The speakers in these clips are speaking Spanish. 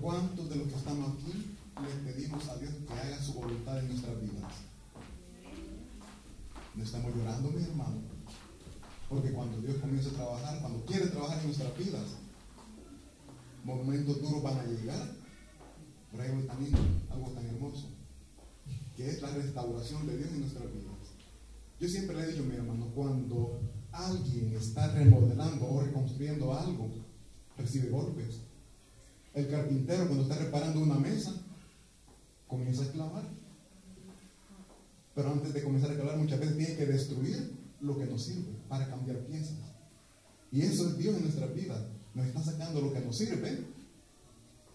¿cuántos de los que estamos aquí le pedimos a Dios que haga su voluntad en nuestras vidas? No estamos llorando, mis hermanos. Porque cuando Dios comienza a trabajar, cuando quiere trabajar en nuestras vidas, momentos duros van a llegar. Pero hay también algo tan hermoso, que es la restauración de Dios en nuestras vidas. Yo siempre le he dicho, mi hermano, cuando alguien está remodelando o reconstruyendo algo, recibe golpes. El carpintero cuando está reparando una mesa, comienza a clavar. Pero antes de comenzar a clavar, muchas veces tiene que destruir lo que nos sirve para cambiar piezas. Y eso es Dios en nuestra vida. Nos está sacando lo que nos sirve.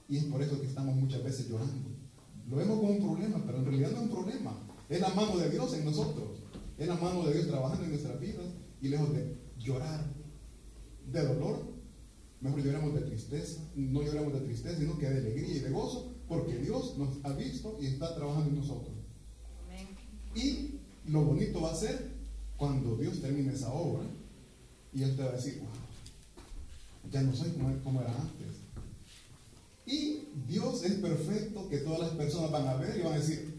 Y es por eso que estamos muchas veces llorando. Lo vemos como un problema, pero en realidad no es un problema. Es la mano de Dios en nosotros. Es la mano de Dios trabajando en nuestras vidas. Y lejos de llorar de dolor, mejor lloremos de tristeza. No lloremos de tristeza, sino que de alegría y de gozo, porque Dios nos ha visto y está trabajando en nosotros. Y lo bonito va a ser cuando Dios termine esa obra y Él te va a decir, wow, ya no soy como, era antes. Y Dios es perfecto que todas las personas van a ver y van a decir,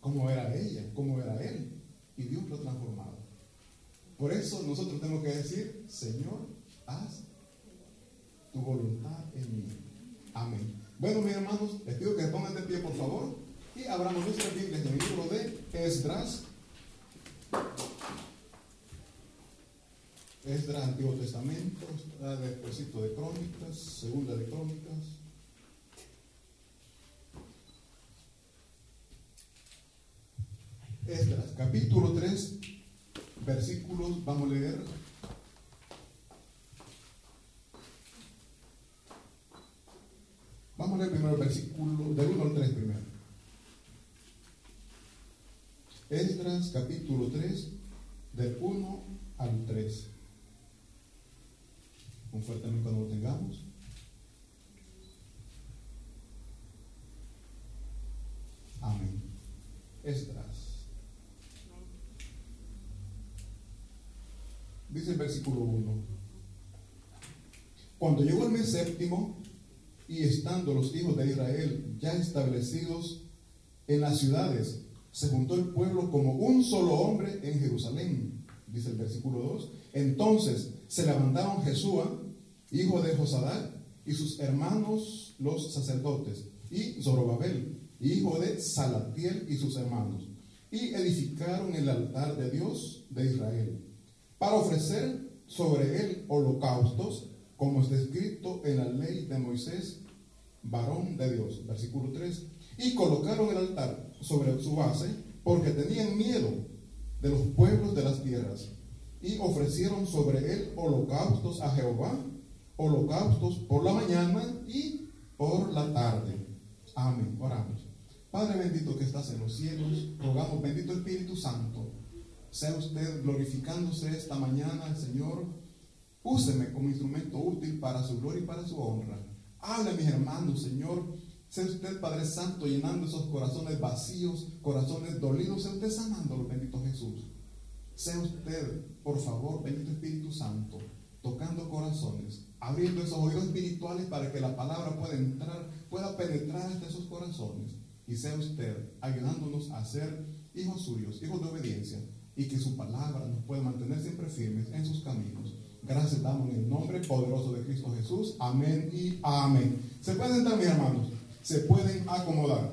¿cómo era ella? ¿Cómo era él? Y Dios lo ha transformado. Por eso nosotros tenemos que decir, Señor, haz tu voluntad en mí. Amén. Bueno, mis hermanos, les pido que pongan de pie, por favor, y abramos nuestra Biblia en el libro de Esdras. Esdras, Antiguo Testamento, después de Crónicas, Segunda de Crónicas. Esdras, capítulo 3, versículos, vamos a leer. Vamos a leer primero el versículo del 1 al 3 primero. Esdras, capítulo 3, del 1 al 3. Un fuerte amén cuando lo tengamos. Amén. Esdras. Dice el versículo 1. Cuando llegó el mes séptimo y estando los hijos de Israel ya establecidos en las ciudades, se juntó el pueblo como un solo hombre en Jerusalén, dice el versículo 2. Entonces se levantaron Jesúa, hijo de Josadá, y sus hermanos los sacerdotes, y Zorobabel, hijo de Salatiel, y sus hermanos, y edificaron el altar de Dios de Israel, para ofrecer sobre él holocaustos, como está escrito en la ley de Moisés, varón de Dios. Versículo 3. Y colocaron el altar sobre su base, porque tenían miedo de los pueblos de las tierras, y ofrecieron sobre él holocaustos a Jehová holocaustos por la mañana y por la tarde. Amén. Oramos. Padre bendito que estás en los cielos, rogamos, bendito Espíritu Santo, sea usted glorificándose esta mañana, Señor. Úseme como instrumento útil para su gloria y para su honra. Hable, mis hermanos, Señor. Sea usted, Padre Santo, llenando esos corazones vacíos, corazones dolidos. Sea usted sanándolos, bendito Jesús. Sea usted, por favor, bendito Espíritu Santo, tocando corazones, abriendo esos oídos espirituales para que la palabra pueda entrar, pueda penetrar hasta esos corazones y sea usted ayudándonos a ser hijos suyos, hijos de obediencia y que su palabra nos pueda mantener siempre firmes en sus caminos. Gracias damos en el nombre poderoso de Cristo Jesús. Amén y amén. Se pueden entrar, mis hermanos, se pueden acomodar.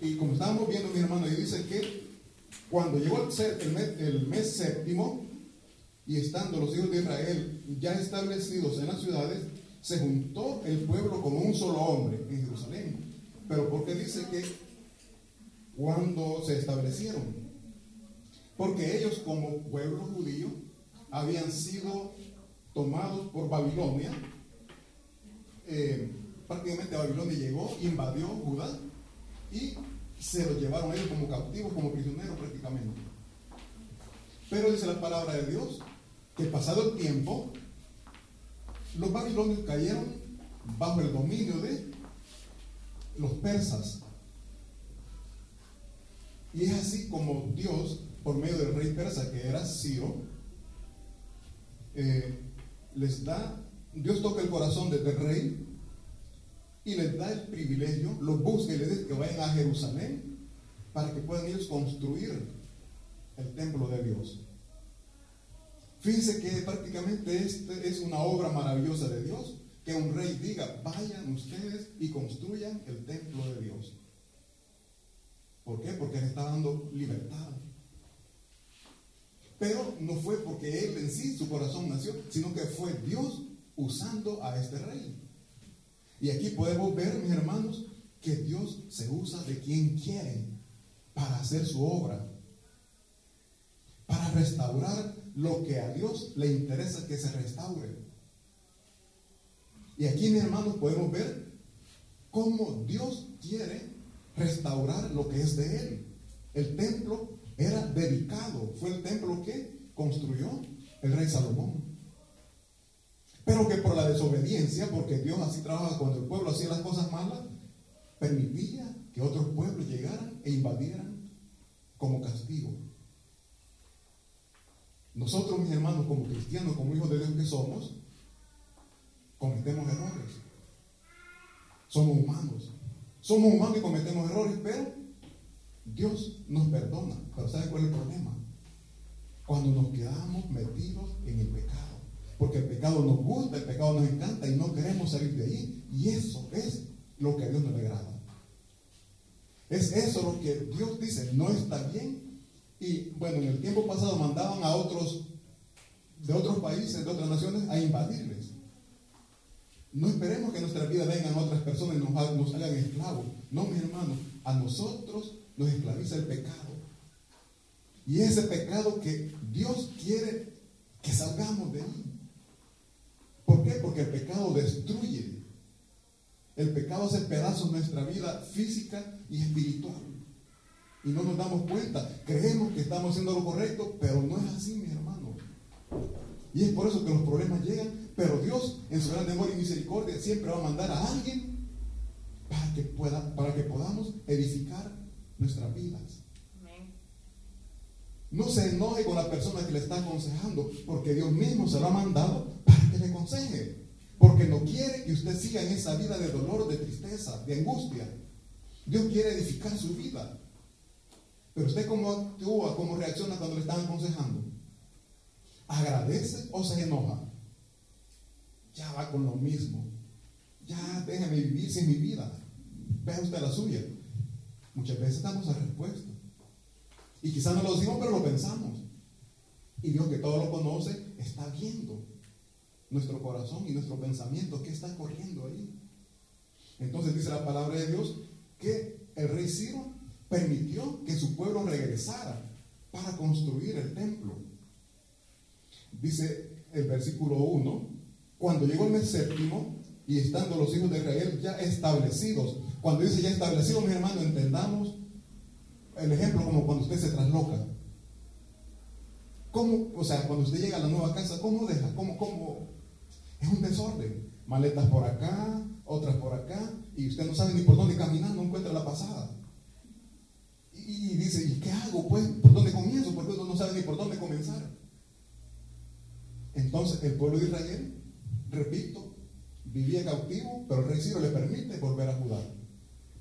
Y como estamos viendo, mis hermanos, y dice que cuando llegó el mes, el mes séptimo, y estando los hijos de Israel ya establecidos en las ciudades, se juntó el pueblo como un solo hombre en Jerusalén. Pero ¿por qué dice que cuando se establecieron? Porque ellos como pueblo judío habían sido tomados por Babilonia. Eh, prácticamente Babilonia llegó, invadió Judá y se los llevaron ellos como cautivos, como prisioneros prácticamente. Pero dice la palabra de Dios que pasado el tiempo, los babilonios cayeron bajo el dominio de los persas. Y es así como Dios por medio del rey persa que era Ciro, eh, les da, Dios toca el corazón del rey y les da el privilegio, los busca y les dice que vayan a Jerusalén para que puedan ellos construir el templo de Dios. Fíjense que prácticamente este es una obra maravillosa de Dios, que un rey diga, vayan ustedes y construyan el templo de Dios. ¿Por qué? Porque le está dando libertad. Pero no fue porque él en sí, su corazón nació, sino que fue Dios usando a este rey. Y aquí podemos ver, mis hermanos, que Dios se usa de quien quiere para hacer su obra, para restaurar lo que a Dios le interesa que se restaure. Y aquí, mis hermanos, podemos ver cómo Dios quiere restaurar lo que es de Él. El templo era dedicado, fue el templo que construyó el rey Salomón. Pero que por la desobediencia, porque Dios así trabaja cuando el pueblo hacía las cosas malas, permitía que otros pueblos llegaran e invadieran como castigo. Nosotros, mis hermanos, como cristianos, como hijos de Dios que somos, cometemos errores. Somos humanos. Somos humanos y cometemos errores, pero Dios nos perdona. Pero ¿sabe cuál es el problema? Cuando nos quedamos metidos en el pecado. Porque el pecado nos gusta, el pecado nos encanta y no queremos salir de ahí. Y eso es lo que a Dios no le agrada. Es eso lo que Dios dice, no está bien y bueno, en el tiempo pasado mandaban a otros de otros países, de otras naciones, a invadirles. No esperemos que nuestra vida vengan otras personas y nos, nos hagan esclavos. No, mis hermanos, a nosotros nos esclaviza el pecado. Y ese pecado que Dios quiere que salgamos de ahí. ¿Por qué? Porque el pecado destruye. El pecado hace pedazos nuestra vida física y espiritual y no nos damos cuenta. Creemos que estamos haciendo lo correcto, pero no es así, mi hermano. Y es por eso que los problemas llegan, pero Dios, en su gran amor y misericordia, siempre va a mandar a alguien para que, pueda, para que podamos edificar nuestras vidas. No se enoje con la persona que le está aconsejando, porque Dios mismo se lo ha mandado para que le aconseje. Porque no quiere que usted siga en esa vida de dolor, de tristeza, de angustia. Dios quiere edificar su vida. Pero usted cómo actúa, cómo reacciona cuando le están aconsejando. ¿Agradece o se enoja? Ya va con lo mismo. Ya déjeme vivir sin mi vida. Vea usted la suya. Muchas veces damos la respuesta. Y quizás no lo decimos, pero lo pensamos. Y Dios que todo lo conoce, está viendo nuestro corazón y nuestro pensamiento, qué está corriendo ahí. Entonces dice la palabra de Dios que el rey Ciro permitió que su pueblo regresara para construir el templo. Dice el versículo 1, cuando llegó el mes séptimo y estando los hijos de Israel ya establecidos, cuando dice ya establecidos, mi hermano, entendamos el ejemplo como cuando usted se trasloca. ¿Cómo, o sea, cuando usted llega a la nueva casa, ¿cómo deja? ¿Cómo, cómo? Es un desorden. Maletas por acá, otras por acá, y usted no sabe ni por dónde caminar, no encuentra la pasada y dice, ¿y qué hago? Pues, ¿por dónde comienzo? Porque uno no sabe ni por dónde comenzar. Entonces, el pueblo de Israel, repito, vivía cautivo, pero el rey Ciro le permite volver a Judá.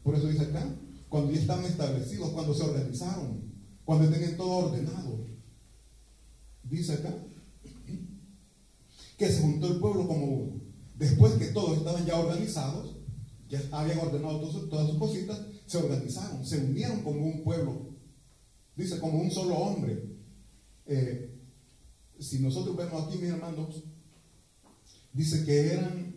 Por eso dice acá, cuando ya estaban establecidos, cuando se organizaron, cuando tenían todo ordenado. Dice acá que se juntó el pueblo como uno. Después que todos estaban ya organizados, ya habían ordenado todas sus cositas, se organizaron, se unieron como un pueblo, dice, como un solo hombre. Eh, si nosotros vemos aquí, mis hermanos, dice que eran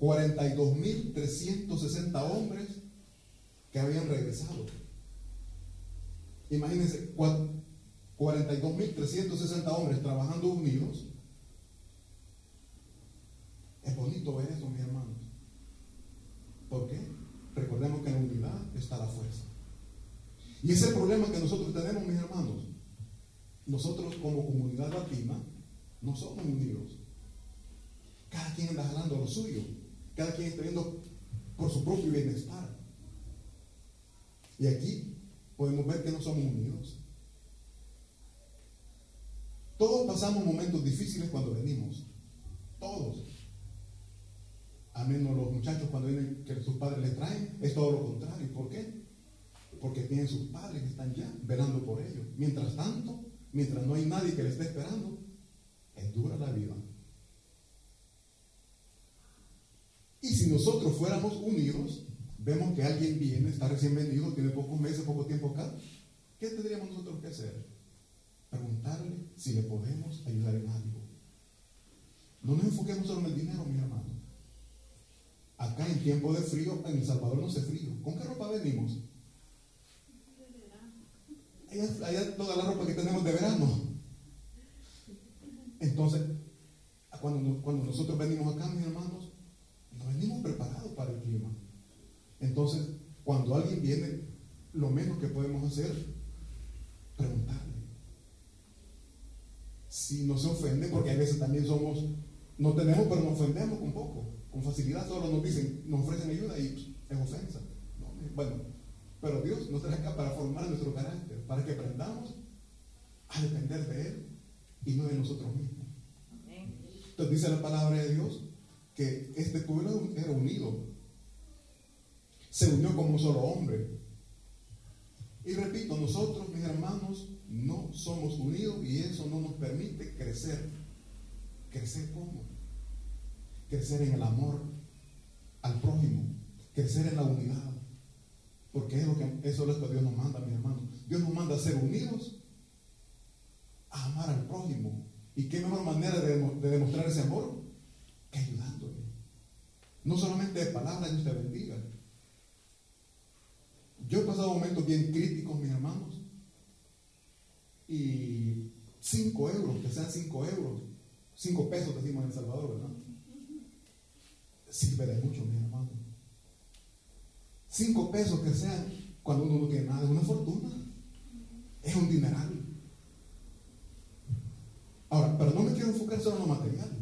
42.360 hombres que habían regresado. Imagínense, 42.360 hombres trabajando unidos. Es bonito ver eso, mis hermanos. ¿Por qué? Recordemos que en la unidad está la fuerza. Y ese problema que nosotros tenemos, mis hermanos. Nosotros como comunidad latina no somos unidos. Cada quien anda jalando lo suyo. Cada quien está viendo por su propio bienestar. Y aquí podemos ver que no somos unidos. Todos pasamos momentos difíciles cuando venimos. Todos. A menos los muchachos cuando vienen que sus padres les traen, es todo lo contrario. ¿Por qué? Porque tienen sus padres que están ya velando por ellos. Mientras tanto, mientras no hay nadie que les esté esperando, es dura la vida. Y si nosotros fuéramos unidos, vemos que alguien viene, está recién venido, tiene pocos meses, poco tiempo acá, ¿qué tendríamos nosotros que hacer? Preguntarle si le podemos ayudar en algo. No nos enfoquemos solo en el dinero, mi hermano. Acá en tiempo de frío, en El Salvador no hace frío. ¿Con qué ropa venimos? Allá, toda la ropa que tenemos de verano. Entonces, cuando, nosotros venimos acá, mis hermanos, nos venimos preparados para el clima. Entonces, cuando alguien viene, lo menos que podemos hacer, preguntarle. Si no se ofende, porque a veces también somos, no tenemos, pero nos ofendemos un poco con facilidad solo nos dicen, nos ofrecen ayuda y es ofensa. bueno, pero Dios nos trae acá para formar nuestro carácter, para que aprendamos a depender de Él y no de nosotros mismos. Entonces dice la palabra de Dios que este pueblo era unido, se unió como un solo hombre. Y repito, nosotros, mis hermanos, no somos unidos y eso no nos permite crecer. ¿Crecer cómo? crecer en el amor al prójimo, crecer en la unidad. Porque es lo que, eso es lo que Dios nos manda, mi hermano. Dios nos manda a ser unidos, a amar al prójimo. ¿Y qué mejor manera de, demostrar ese amor? Que ayudándole. No solamente de palabras, Dios te bendiga. Yo he pasado momentos bien críticos, mis hermanos. Y cinco euros, que sean cinco euros, cinco pesos decimos en El Salvador, ¿verdad? sirve de mucho, mi hermano. Cinco pesos que sean cuando uno no tiene nada, es una fortuna. Es un dineral. Ahora, pero no me quiero enfocar solo en lo material.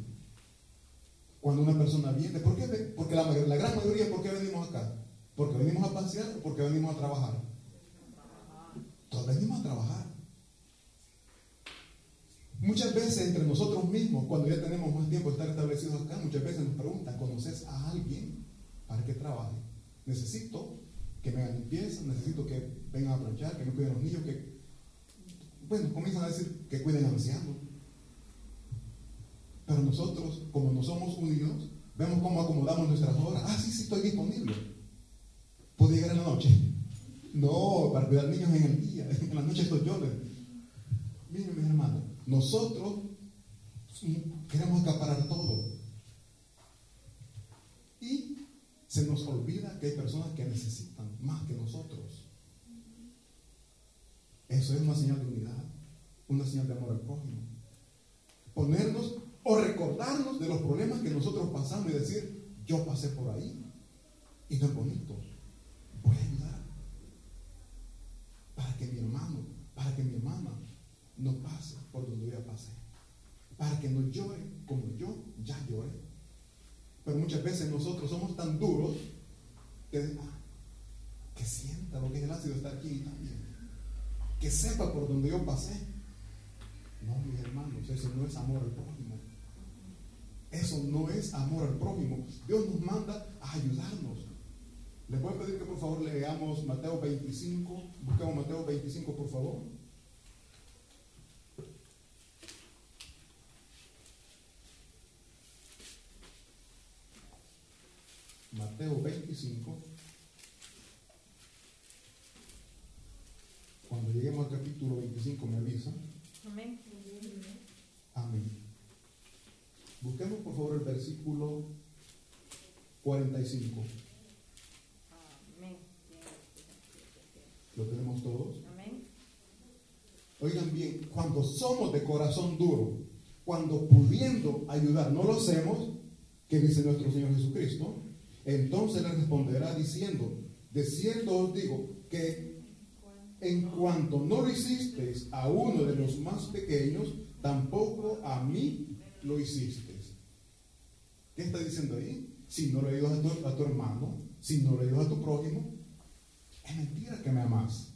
Cuando una persona viene, ¿por qué? Porque la, gran mayoría, ¿por qué venimos acá? ¿Porque venimos a pasear o porque venimos a trabajar? Todos venimos a trabajar. Muchas veces entre nosotros mismos, cuando ya tenemos más tiempo de estar establecidos acá, muchas veces nos preguntan, ¿conoces a alguien para que trabaje? Necesito que me hagan limpieza, necesito que vengan a planchar, que me cuiden los niños, que, bueno, comienzan a decir que cuiden a ancianos. Pero nosotros, como no somos unidos, vemos cómo acomodamos nuestras horas. Ah, sí, sí, estoy disponible. ¿Puedo llegar en la noche? No, para cuidar niños en el día. En la noche estoy yo. Miren, mis hermanos, nosotros queremos acaparar todo. Y se nos olvida que hay personas que necesitan más que nosotros. Eso es una señal de unidad, una señal de amor al prójimo. Ponernos o recordarnos de los problemas que nosotros pasamos y decir, yo pasé por ahí y no es bonito. Voy a ayudar para que mi hermano, para que mi hermana no pase por donde yo pasé. Para que no llore como yo ya lloré. Pero muchas veces nosotros somos tan duros que, ah, que sienta lo que es el ácido estar aquí también. Que sepa por donde yo pasé. No, mis hermanos, eso no es amor al. Eso no es amor al prójimo. Dios nos manda a ayudarnos. Les voy a pedir que por favor leamos Mateo 25. Busquemos Mateo 25, por favor. Mateo 25. Cuando lleguemos al capítulo 25 me avisa. Amén. Amén. Busquemos por favor el versículo 45. Amén. ¿Lo tenemos todos? Amén. Oigan bien, cuando somos de corazón duro, cuando pudiendo ayudar no lo hacemos, ¿qué dice nuestro Señor Jesucristo? Entonces le responderá diciendo, de cierto os digo que en cuanto no lo hicisteis a uno de los más pequeños, tampoco a mí lo hicisteis. ¿Qué está diciendo ahí? Si no lo ayudas a tu, a tu hermano, si no lo ayudas a tu prójimo, es mentira que me amas.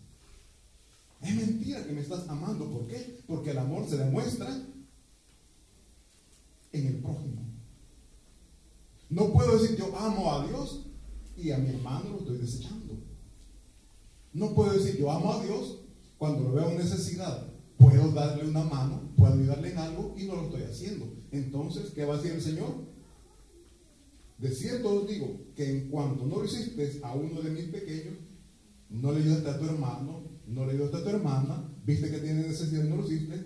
Es mentira que me estás amando. ¿Por qué? Porque el amor se demuestra en el prójimo. No puedo decir yo amo a Dios y a mi hermano lo estoy desechando. No puedo decir yo amo a Dios cuando lo veo en necesidad. Puedo darle una mano, puedo ayudarle en algo y no lo estoy haciendo. Entonces, ¿qué va a decir el Señor? De cierto os digo que en cuanto no lo hiciste a uno de mis pequeños, no le ayudaste a tu hermano, no le ayudaste a tu hermana, viste que tiene necesidad y no lo hiciste,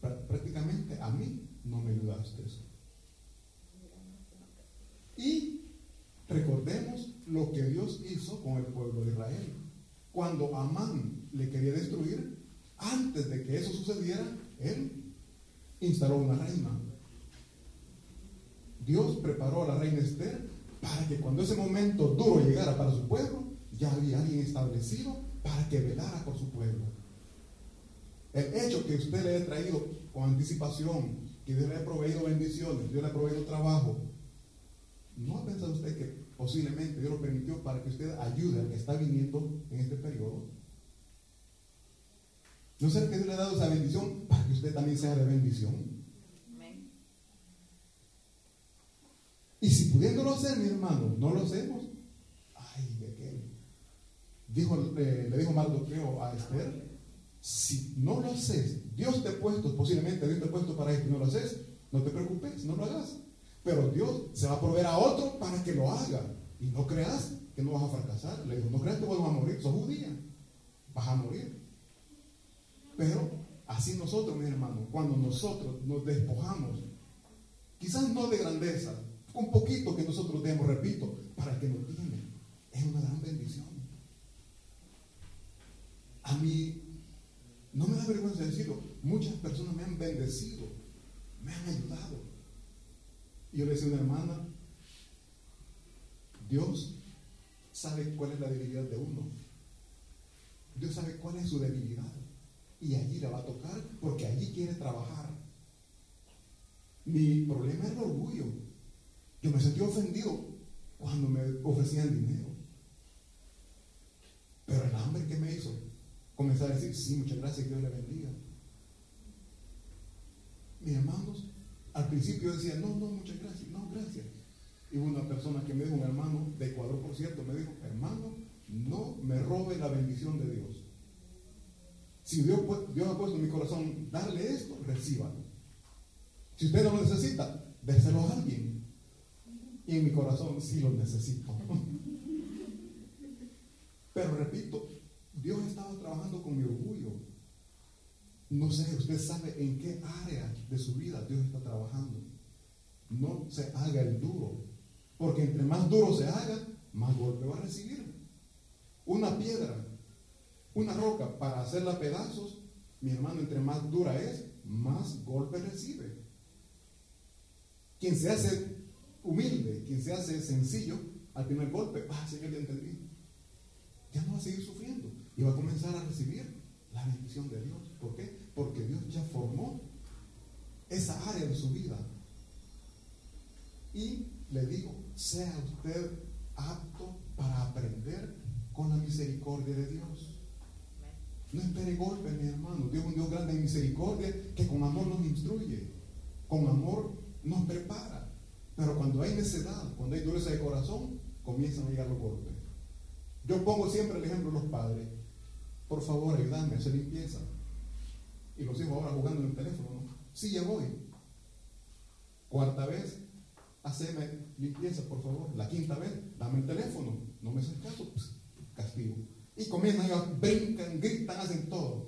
prácticamente a mí no me ayudaste. Y recordemos lo que Dios hizo con el pueblo de Israel. Cuando Amán le quería destruir, antes de que eso sucediera, él instaló una reina. Dios preparó a la reina Esther para que cuando ese momento duro llegara para su pueblo, ya había alguien establecido para que velara por su pueblo. El hecho que usted le haya traído con anticipación, que Dios le haya proveído bendiciones, Dios le ha proveído trabajo, ¿no ha pensado usted que posiblemente Dios lo permitió para que usted ayude al que está viniendo en este periodo? ¿No será que Dios le ha dado esa bendición para que usted también sea de bendición? Y si pudiéndolo hacer, mi hermano, no lo hacemos, ay, de qué. Dijo, eh, le dijo Mardoqueo a Esther, si no lo haces, Dios te ha puesto, posiblemente Dios te ha puesto para esto y no lo haces, no te preocupes, no lo hagas. Pero Dios se va a proveer a otro para que lo haga. Y no creas que no vas a fracasar. Le dijo, no creas que vas a morir, sos judía, vas a morir. Pero así nosotros, mis hermanos, cuando nosotros nos despojamos, quizás no de grandeza, un poquito que nosotros demos, repito, para que nos tiene, es una gran bendición. A mí, no me da vergüenza decirlo, muchas personas me han bendecido, me han ayudado. Y yo le decía a una hermana, Dios sabe cuál es la debilidad de uno. Dios sabe cuál es su debilidad y allí le va a tocar porque allí quiere trabajar. Mi problema era el orgullo. Yo me sentí ofendido cuando me ofrecían dinero. Pero el hambre que me hizo, comencé a decir, sí, muchas gracias, Dios le bendiga. Mis hermanos, al principio decía, no, no, muchas gracias, no, gracias. Y una persona que me dijo, un hermano de Ecuador, por cierto, me dijo, hermano, no me robe la bendición de Dios. Si Dios, Dios ha puesto en mi corazón darle esto, recíbalo. Si usted no lo necesita, déselo a alguien. Y en mi corazón sí lo necesito. Pero repito, Dios estaba trabajando con mi orgullo. No sé, usted sabe en qué área de su vida Dios está trabajando. No se haga el duro. Porque entre más duro se haga, más golpe va a recibir. Una piedra una roca para hacerla pedazos, mi hermano, entre más dura es, más golpe recibe. Quien se hace humilde, quien se hace sencillo, al primer golpe, ah, Señor, ya entendí. Ya no va a seguir sufriendo y va a comenzar a recibir la bendición de Dios. ¿Por qué? Porque Dios ya formó esa área de su vida. Y le digo, sea usted apto para aprender con la misericordia de Dios. No espere golpes, mi hermano. Dios es un Dios grande en misericordia que con amor nos instruye, con amor nos prepara. Pero cuando hay necedad, cuando hay dureza de corazón, comienzan a llegar los golpes. Yo pongo siempre el ejemplo de los padres. Por favor, ayúdame a hacer limpieza. Y los hijos ahora jugando en el teléfono. ¿no? Sí, ya voy. Cuarta vez, haceme limpieza, por favor. La quinta vez, dame el teléfono. No me haces caso, pues, castigo. Y comienzan, ellos brincan, gritan, hacen todo.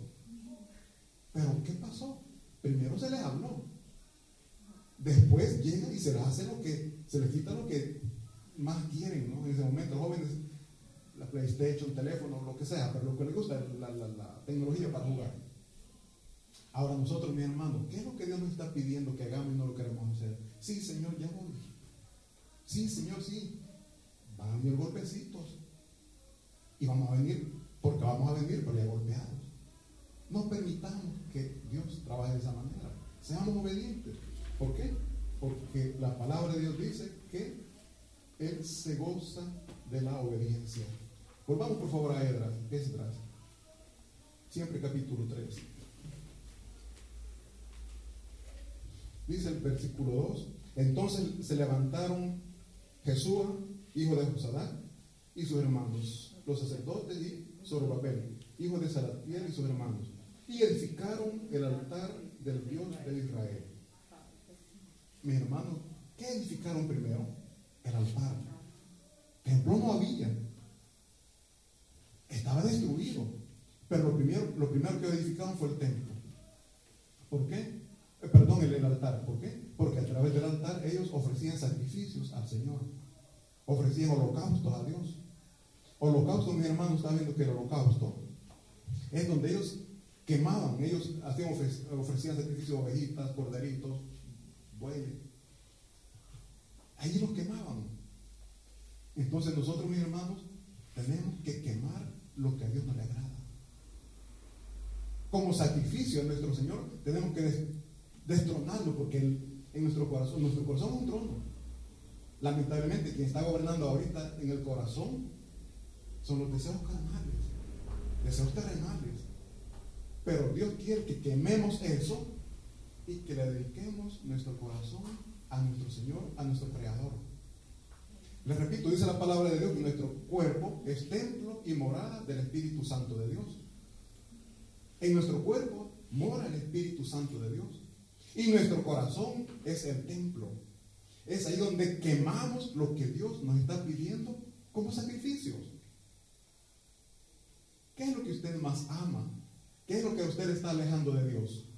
Pero ¿qué pasó? Primero se les habló. Después llega y se les hace lo que, se les quita lo que más quieren, ¿no? En ese momento, jóvenes, la PlayStation, el teléfono, lo que sea, pero lo que les gusta es la, la tecnología para jugar. Ahora nosotros, mi hermano, ¿qué es lo que Dios nos está pidiendo que hagamos y no lo queremos hacer? Sí, Señor, ya voy. Sí, Señor, sí. Van a venir golpecitos. Y vamos a venir, porque vamos a venir, pero ya golpeados. No permitamos que Dios trabaje de esa manera. Seamos obedientes. ¿Por qué? Porque la palabra de Dios dice que Él se goza de la obediencia. Volvamos por favor a Edras. Esdras. siempre capítulo 3. Dice el versículo 2, entonces se levantaron Jesús, hijo de Josadá, y sus hermanos, los sacerdotes y Zorobabel, hijo de Salatiel y sus hermanos, y edificaron el altar del Dios de Israel. Mis hermanos, ¿qué edificaron primero? El altar. Templo no había. Estaba destruido. Pero lo primero, lo primero que edificaron fue el templo. ¿Por qué? Eh, perdón, el, altar. ¿Por qué? Porque a través del altar ellos ofrecían sacrificios al Señor. Ofrecían holocaustos a Dios. Holocausto, mis hermanos, está viendo que el holocausto es donde ellos quemaban, ellos hacían, ofrecían sacrificios de ovejitas, corderitos, bueyes. Ahí los quemaban. Entonces nosotros, mis hermanos, tenemos que quemar lo que a Dios no le agrada. Como sacrificio a nuestro Señor, tenemos que destronarlo porque en nuestro corazón, nuestro corazón es un trono. Lamentablemente, quien está gobernando ahorita en el corazón son los deseos carnales, deseos terrenales. Pero Dios quiere que quememos eso y que le dediquemos nuestro corazón a nuestro Señor, a nuestro Creador. Les repito, dice la palabra de Dios que nuestro cuerpo es templo y morada del Espíritu Santo de Dios. En nuestro cuerpo mora el Espíritu Santo de Dios. Y nuestro corazón es el templo. Es ahí donde quemamos lo que Dios nos está pidiendo como sacrificios. ¿Qué es lo que usted más ama? ¿Qué es lo que usted está alejando de Dios?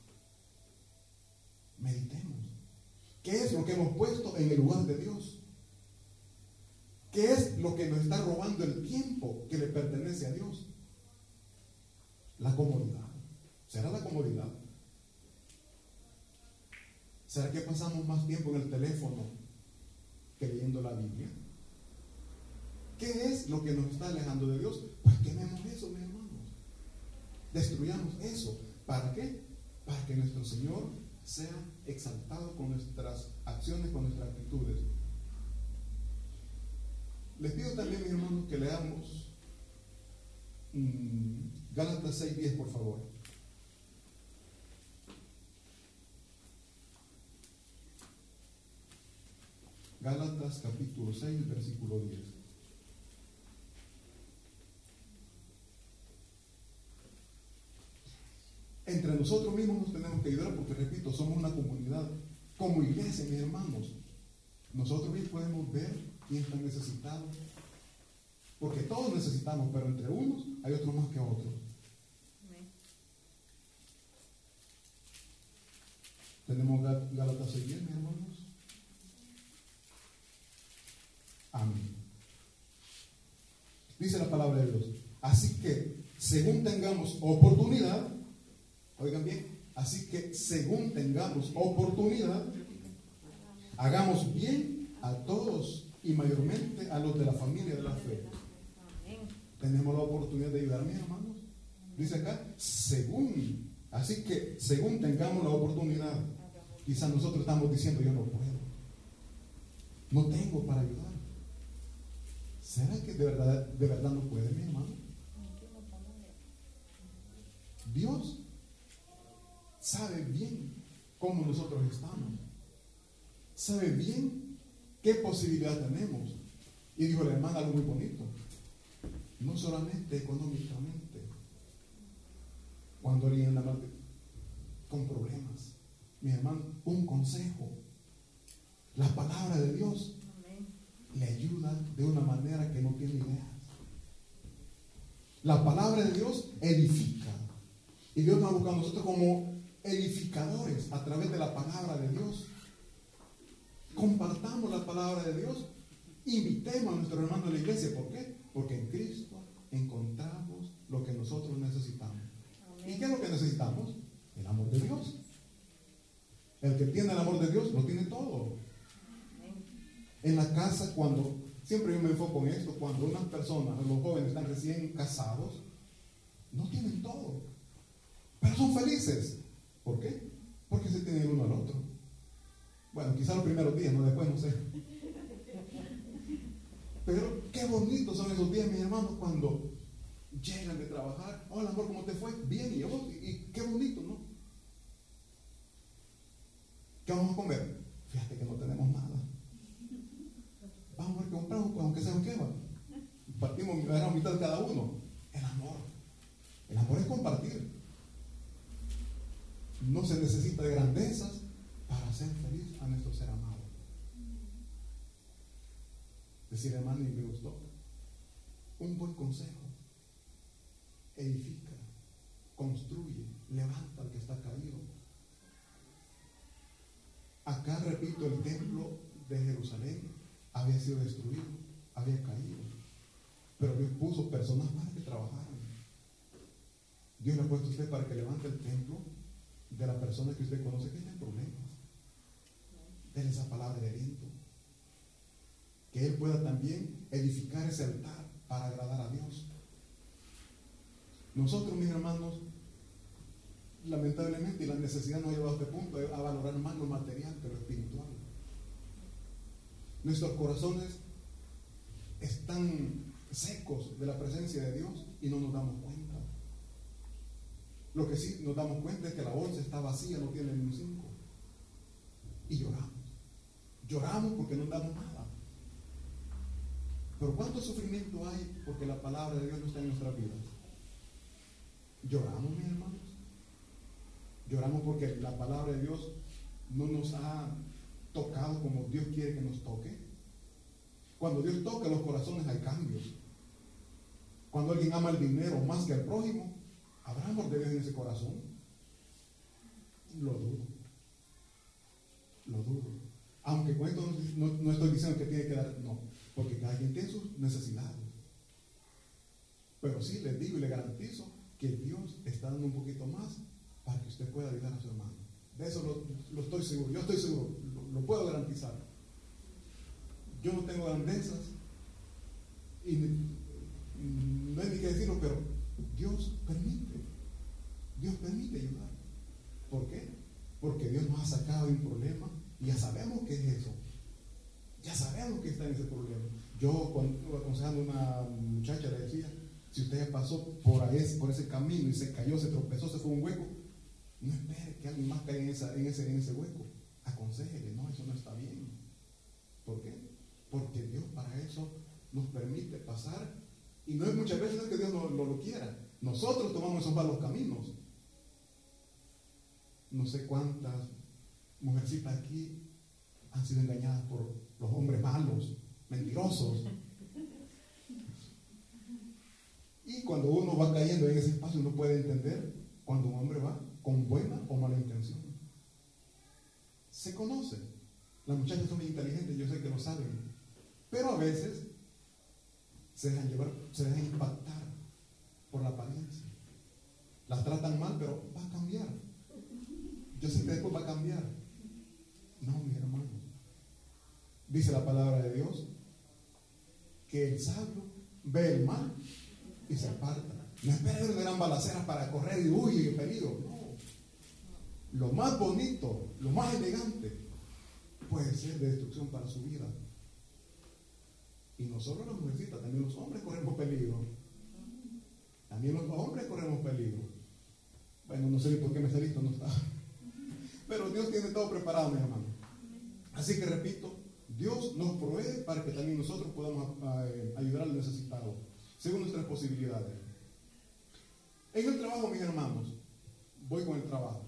Meditemos. ¿Qué es lo que hemos puesto en el lugar de Dios? ¿Qué es lo que nos está robando el tiempo que le pertenece a Dios? La comodidad. ¿Será la comodidad? ¿Será que pasamos más tiempo en el teléfono que leyendo la Biblia? ¿Qué es lo que nos está alejando de Dios? Pues quememos eso, mi hermanos. Destruyamos eso. ¿Para qué? Para que nuestro Señor sea exaltado con nuestras acciones, con nuestras actitudes. Les pido también, mis hermanos, que leamos mmm, Gálatas 6.10, por favor. Gálatas capítulo 6, versículo 10. Entre nosotros mismos nos tenemos que ayudar porque, repito, somos una comunidad. Como iglesia, mis hermanos, nosotros mismos podemos ver quién está necesitado. Porque todos necesitamos, pero entre unos hay otros más que otros. Tenemos Gálatas 6, mis hermanos. Amén. Dice la palabra de Dios. Así que, según tengamos oportunidad, Oigan bien, así que según tengamos oportunidad, hagamos bien a todos y mayormente a los de la familia de la fe. Tenemos la oportunidad de ayudar, mis hermanos. Dice acá, según, así que según tengamos la oportunidad, quizás nosotros estamos diciendo yo no puedo, no tengo para ayudar. ¿Será que de verdad, de verdad no puede, mi hermano? Dios sabe bien cómo nosotros estamos. Sabe bien qué posibilidad tenemos. Y dijo la hermana algo muy bonito. No solamente económicamente. Cuando alguien anda con problemas. Mi hermano, un consejo. La palabra de Dios le ayuda de una manera que no tiene idea. La palabra de Dios edifica. Y Dios nos ha buscado a nosotros como edificadores a través de la palabra de Dios. Compartamos la palabra de Dios. Invitemos a nuestro hermano a la iglesia. ¿Por qué? Porque en Cristo encontramos lo que nosotros necesitamos. ¿Y qué es lo que necesitamos? El amor de Dios. El que tiene el amor de Dios lo tiene todo. En la casa, cuando, siempre yo me enfoco en esto, cuando unas personas, los jóvenes están recién casados, no tienen todo, pero son felices. ¿Por qué? Porque se tienen uno al otro. Bueno, quizás los primeros días, no después, no sé. Pero qué bonitos son esos días, mis hermanos, cuando llegan de trabajar, hola amor, ¿cómo te fue? Bien, y, yo, y qué bonito, ¿no? ¿Qué vamos a comer? Fíjate que no tenemos nada. Vamos a ver qué compramos, pues, aunque sea un quema. Partimos la mitad de cada uno. El amor. El amor es compartir. No se necesita de grandezas para hacer feliz a nuestro ser amado. Decir, hermano, y me gustó. Un buen consejo. Edifica, construye, levanta al que está caído. Acá, repito, el templo de Jerusalén había sido destruido, había caído. Pero Dios puso personas para que trabajaran. Dios le ha puesto a usted para que levante el templo de la persona que usted conoce que tiene problemas. Denle esa palabra de aliento que Él pueda también edificar ese altar para agradar a Dios. Nosotros, mis hermanos, lamentablemente, la necesidad nos ha llevado a este punto, a valorar más lo material que lo espiritual. Nuestros corazones están secos de la presencia de Dios y no nos damos cuenta. Lo que sí nos damos cuenta es que la bolsa está vacía, no tiene ni un cinco. Y lloramos. Lloramos porque no damos nada. Pero ¿cuánto sufrimiento hay porque la palabra de Dios no está en nuestras vidas? Lloramos, mis hermanos. Lloramos porque la palabra de Dios no nos ha tocado como Dios quiere que nos toque. Cuando Dios toca los corazones hay cambios. Cuando alguien ama el dinero más que al prójimo, ¿habrá amor de Dios en ese corazón? Lo dudo. Lo dudo. Aunque con esto no, no estoy diciendo que tiene que dar, no. Porque cada quien tiene sus necesidades. Pero sí les digo y les garantizo que Dios está dando un poquito más para que usted pueda ayudar a su hermano. De eso lo, estoy seguro. Yo estoy seguro. Lo, puedo garantizar. Yo no tengo grandezas. Y no hay ni que decirlo, pero Dios permite. Dios permite ayudar. ¿Por qué? Porque Dios nos ha sacado de un problema y ya sabemos qué es eso. Ya sabemos que está en ese problema. Yo cuando aconsejando a una muchacha le decía, si usted pasó por, ahí, por ese camino y se cayó, se tropezó, se fue un hueco, no espere que alguien más caiga en, en, ese, en ese hueco. Aconsejele, no, eso no está bien. ¿Por qué? Porque Dios para eso nos permite pasar. Y no es muchas veces que Dios no, lo quiera. Nosotros tomamos esos malos caminos. No sé cuántas mujercitas aquí han sido engañadas por los hombres malos, mentirosos. Y cuando uno va cayendo en ese espacio, uno puede entender cuando un hombre va con buena o mala intención. Se conoce. Las muchachas son muy inteligentes, yo sé que lo saben. Pero a veces se dejan llevar, se dejan impactar por la apariencia. Las tratan mal, pero va a cambiar. Yo sé que después va a cambiar. No, mi hermano. Dice la palabra de Dios que el sabio ve el mal y se aparta. No espera una gran balacera para correr y huye y peligro. No. Lo más bonito, lo más elegante, puede ser de destrucción para su vida. Y nosotros las mujercitas, también los hombres corremos peligro. También los hombres corremos peligro. Bueno, no sé por qué me salí, no está. Pero Dios tiene todo preparado, mi hermano. Así que repito, Dios nos provee para que también nosotros podamos eh, ayudar al necesitado, según nuestras posibilidades. En el trabajo, mis hermanos, voy con el trabajo.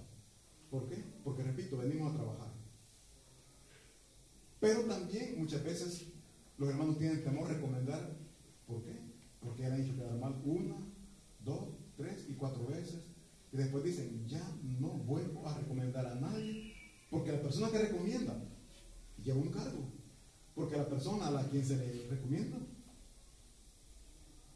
¿Por qué? Porque, repito, venimos a trabajar. Pero también muchas veces los hermanos tienen temor recomendar. ¿Por qué? Porque han dicho quedar mal una, dos, tres y cuatro veces. Y después dicen, ya no vuelvo a recomendar a nadie. Porque la persona que recomienda lleva un cargo. Porque la persona a la quien se le recomienda,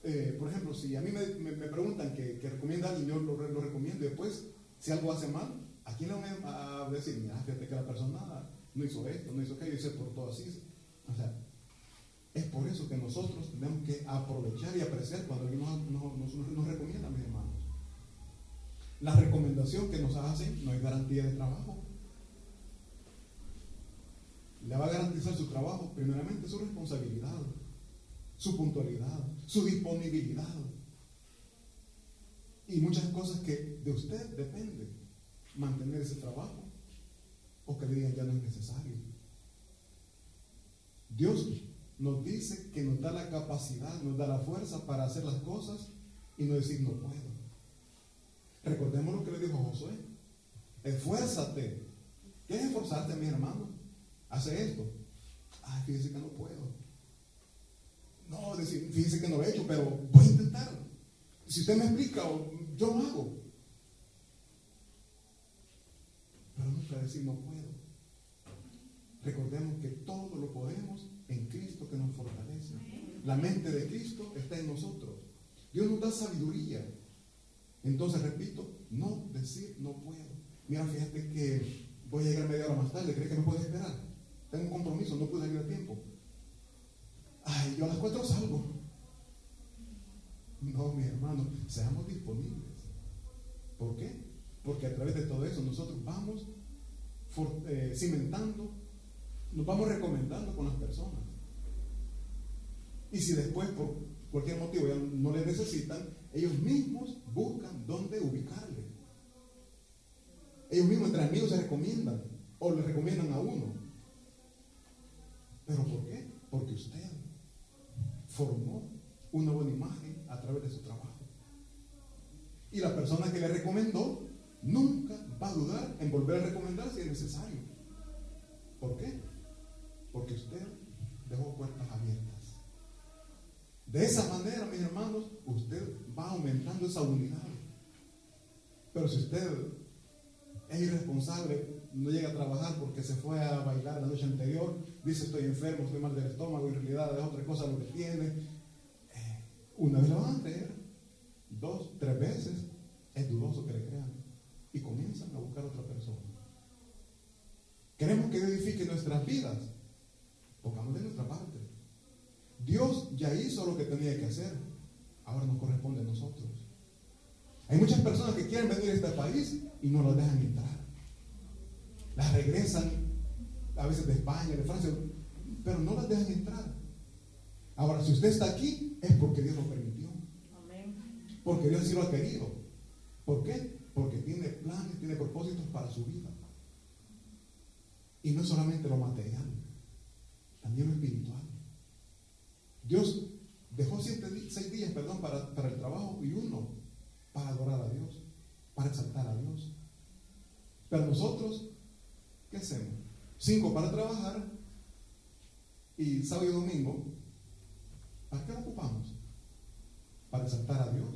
eh, por ejemplo, si a mí me, preguntan que, que, recomienda a alguien, yo lo, recomiendo y después, si algo hace mal, ¿a quién le voy a decir? Mira, fíjate que la persona no hizo esto, no hizo aquello, y se portó así. O sea, es por eso que nosotros tenemos que aprovechar y apreciar cuando alguien nos, nos recomienda, mis hermanos. La recomendación que nos hacen no es garantía de trabajo le va a garantizar su trabajo, primeramente su responsabilidad, su puntualidad, su disponibilidad. Y muchas cosas que de usted depende mantener ese trabajo o que le digan ya no es necesario. Dios nos dice que nos da la capacidad, nos da la fuerza para hacer las cosas y no decir no puedo. Recordemos lo que le dijo Josué. Esfuérzate. ¿Qué es esforzarte, mi hermano? Hace esto. Ay, fíjese que no puedo. No, fíjese que no he hecho, pero voy a intentarlo. Si usted me explica, yo lo hago. Pero puede decir no puedo. Recordemos que todo lo podemos en Cristo que nos fortalece. La mente de Cristo está en nosotros. Dios nos da sabiduría. Entonces, repito, no decir no puedo. Mira, fíjate que voy a llegar media hora más tarde, ¿crees que me puede esperar? Tengo un compromiso, no puedo salir a tiempo. Ay, yo a las cuatro salgo. No, mi hermano, seamos disponibles. ¿Por qué? Porque a través de todo eso nosotros vamos eh, cimentando, nos vamos recomendando con las personas. Y si después por cualquier motivo ya no les necesitan, ellos mismos buscan dónde ubicarle. Ellos mismos entre amigos se recomiendan o le recomiendan a uno. ¿Pero por qué? Porque usted formó una buena imagen a través de su trabajo. Y la persona que le recomendó nunca va a dudar en volver a recomendar si es necesario. ¿Por qué? Porque usted dejó puertas abiertas. De esa manera, mis hermanos, usted va aumentando esa unidad. Pero si usted es irresponsable, no llega a trabajar porque se fue a bailar la noche anterior, dice estoy enfermo, estoy mal del estómago, en realidad es otra cosa lo que tiene, eh, una vez lo van a creer, dos, tres veces, es dudoso que le crean. Y comienzan a buscar otra persona. Queremos que edifique nuestras vidas. Pongamos de nuestra parte. Dios ya hizo lo que tenía que hacer. Ahora nos corresponde a nosotros. Hay muchas personas que quieren venir a este país y no las dejan entrar. Las regresan a veces de España, de Francia, pero no las dejan entrar. Ahora, si usted está aquí, es porque Dios lo permitió. Porque Dios sí lo ha querido. ¿Por qué? Porque tiene planes, tiene propósitos para su vida. Y no solamente lo material, también lo espiritual. Dios dejó siete, seis días perdón, para, para el trabajo y uno para adorar a Dios, para exaltar a Dios. Pero nosotros, ¿qué hacemos? Cinco para trabajar y sábado y domingo, ¿para qué lo ocupamos? Para exaltar a Dios,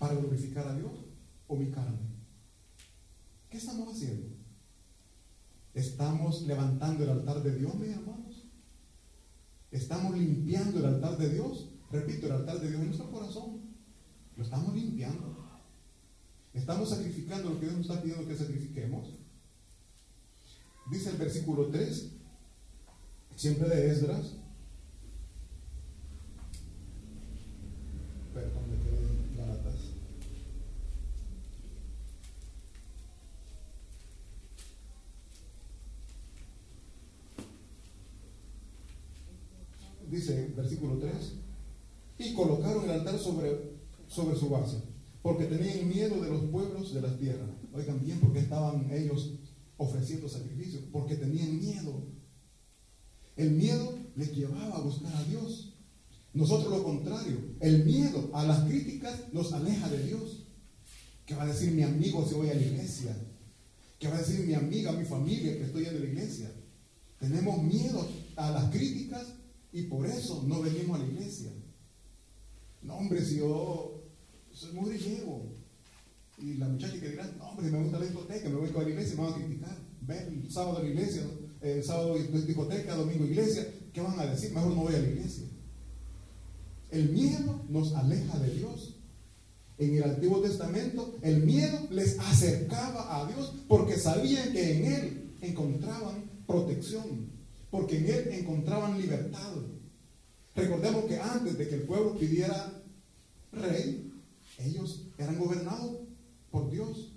para glorificar a Dios o mi carne. ¿Qué estamos haciendo? ¿Estamos levantando el altar de Dios, mis hermanos? ¿Estamos limpiando el altar de Dios? Repito, el altar de Dios en nuestro corazón. Lo estamos limpiando. Estamos sacrificando lo que Dios nos está pidiendo que sacrifiquemos. Dice el versículo 3, siempre de Esdras, dice versículo 3, y colocaron el altar sobre, sobre su base, porque tenían miedo de los pueblos de las tierras. Oigan bien, porque estaban ellos ofreciendo sacrificios, porque tenían miedo. El miedo les llevaba a buscar a Dios. Nosotros lo contrario, el miedo a las críticas nos aleja de Dios. ¿Qué va a decir mi amigo si voy a la iglesia? ¿Qué va a decir mi amiga, mi familia que estoy en la iglesia? Tenemos miedo a las críticas y por eso no venimos a la iglesia. No, hombre, si yo soy muy llevo. Y la muchacha que dirá, no, hombre, me gusta la discoteca, me voy a la iglesia, me van a criticar. Ven, sábado a la iglesia, eh, sábado discoteca, domingo iglesia. ¿Qué van a decir? Mejor no voy a la iglesia. El miedo nos aleja de Dios. En el Antiguo Testamento, el miedo les acercaba a Dios porque sabían que en Él encontraban protección porque en él encontraban libertad. Recordemos que antes de que el pueblo pidiera rey, ellos eran gobernados por Dios.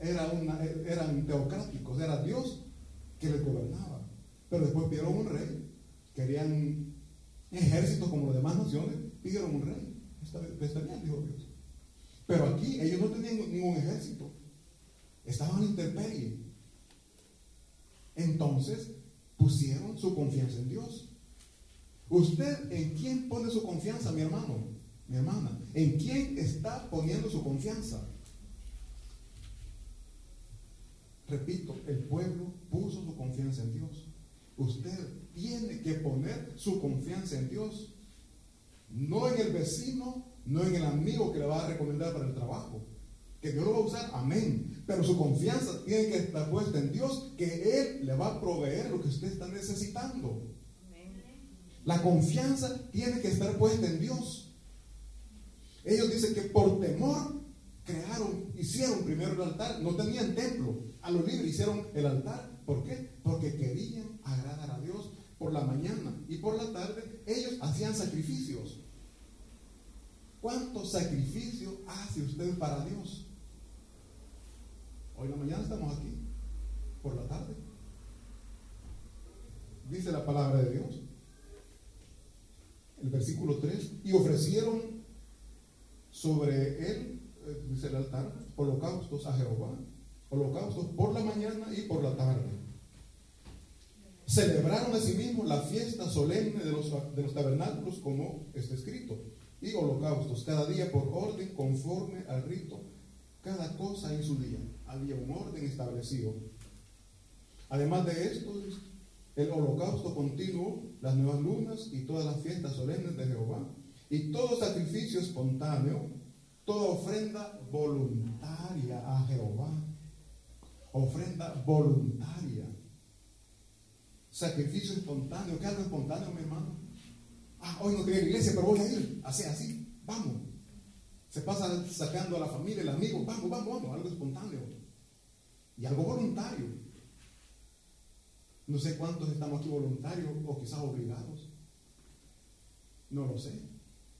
Era una, eran teocráticos, era Dios que les gobernaba. Pero después pidieron un rey. Querían ejércitos como las demás naciones, pidieron un rey. Está, está bien, dijo Dios. Pero aquí ellos no tenían ningún ejército. Estaban en intemperie. Entonces pusieron su confianza en Dios. ¿Usted en quién pone su confianza, mi hermano? Mi hermana. ¿En quién está poniendo su confianza? Repito, el pueblo puso su confianza en Dios. Usted tiene que poner su confianza en Dios. No en el vecino, no en el amigo que le va a recomendar para el trabajo. Que Dios lo va a usar, amén. Pero su confianza tiene que estar puesta en Dios, que Él le va a proveer lo que usted está necesitando. La confianza tiene que estar puesta en Dios. Ellos dicen que por temor crearon, hicieron primero el altar, no tenían templo, a lo libre hicieron el altar. ¿Por qué? Porque querían agradar a Dios por la mañana y por la tarde ellos hacían sacrificios. ¿Cuánto sacrificio hace usted para Dios? Hoy en la mañana estamos aquí, por la tarde. Dice la palabra de Dios. El versículo 3, y ofrecieron sobre él, eh, dice el altar, holocaustos a Jehová, holocaustos por la mañana y por la tarde. Celebraron asimismo la fiesta solemne de los, de los tabernáculos como está escrito, y holocaustos cada día por orden conforme al rito, cada cosa en su día. Había un orden establecido. Además de esto, el holocausto continuo, las nuevas lunas y todas las fiestas solemnes de Jehová, y todo sacrificio espontáneo, toda ofrenda voluntaria a Jehová. Ofrenda voluntaria. Sacrificio espontáneo. ¿Qué algo espontáneo, mi hermano? Ah, hoy no la iglesia, pero voy a ir. Así, así. Vamos. Se pasa sacando a la familia, el amigo. Vamos, vamos, vamos. Algo espontáneo. Y algo voluntario. No sé cuántos estamos aquí voluntarios o quizás obligados. No lo sé.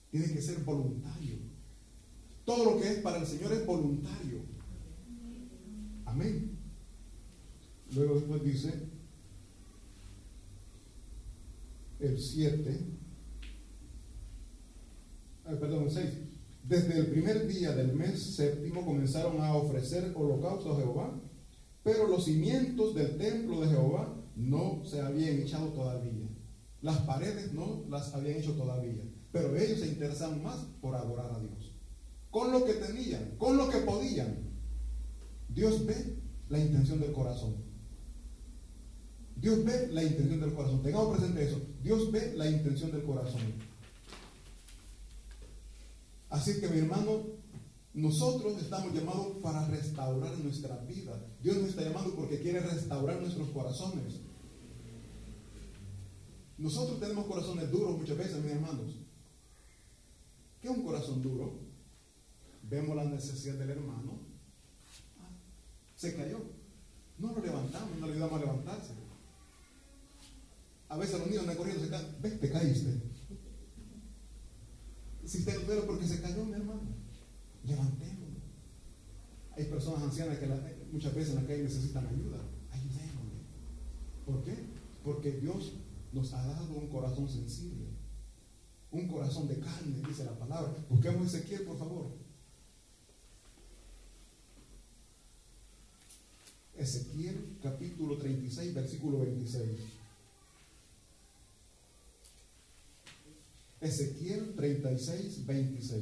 Tiene que ser voluntario. Todo lo que es para el Señor es voluntario. Amén. Luego después dice el 7, ah, perdón, el 6. Desde el primer día del mes séptimo comenzaron a ofrecer holocaustos a Jehová, pero los cimientos del templo de Jehová no se habían echado todavía. Las paredes no las habían hecho todavía, pero ellos se interesaban más por adorar a Dios. Con lo que tenían, con lo que podían. Dios ve la intención del corazón. Dios ve la intención del corazón. Tengamos presente eso. Dios ve la intención del corazón. Así que mi hermano, nosotros estamos llamados para restaurar nuestra vida. Dios nos está llamando porque quiere restaurar nuestros corazones. Nosotros tenemos corazones duros muchas veces, mis hermanos. ¿Qué es un corazón duro? Vemos la necesidad del hermano. se cayó. No lo levantamos, no le ayudamos a levantarse. A veces los niños andan corriendo, se caen. Ves, te caíste. Si te lo porque se cayó, mi hermano, levantémoslo. Hay personas ancianas que muchas veces en la calle necesitan ayuda. Ayudémosle. ¿Por qué? Porque Dios nos ha dado un corazón sensible. Un corazón de carne, dice la palabra. Busquemos Ezequiel, por favor. Ezequiel capítulo 36, versículo 26. Ezequiel 36, 26.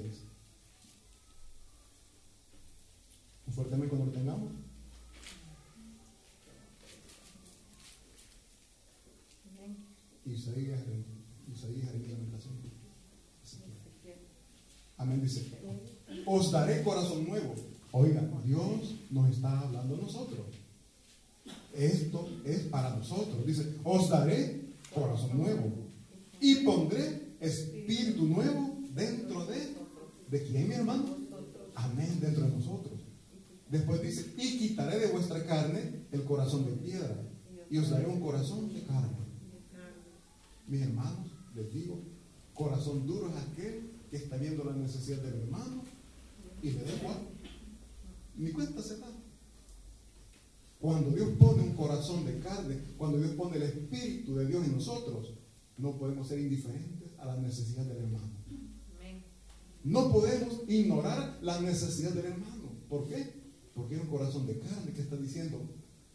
Fuertemente cuando lo tengamos. Isaías, Isaías, Amén, dice. Os daré corazón nuevo. Oiga, Dios nos está hablando a nosotros. Esto es para nosotros. Dice, os daré corazón nuevo. Y pondré espíritu nuevo dentro de... ¿De quién, mi hermano? Amén, dentro de nosotros. Después dice, y quitaré de vuestra carne el corazón de piedra. Y os daré un corazón de carne. Mis hermanos, les digo, corazón duro es aquel que está viendo la necesidad del hermano y le da igual. Ni cuenta se da. Cuando Dios pone un corazón de carne, cuando Dios pone el Espíritu de Dios en nosotros, no podemos ser indiferentes a las necesidades del hermano. No podemos ignorar la necesidad del hermano. ¿Por qué? Porque hay un corazón de carne que está diciendo,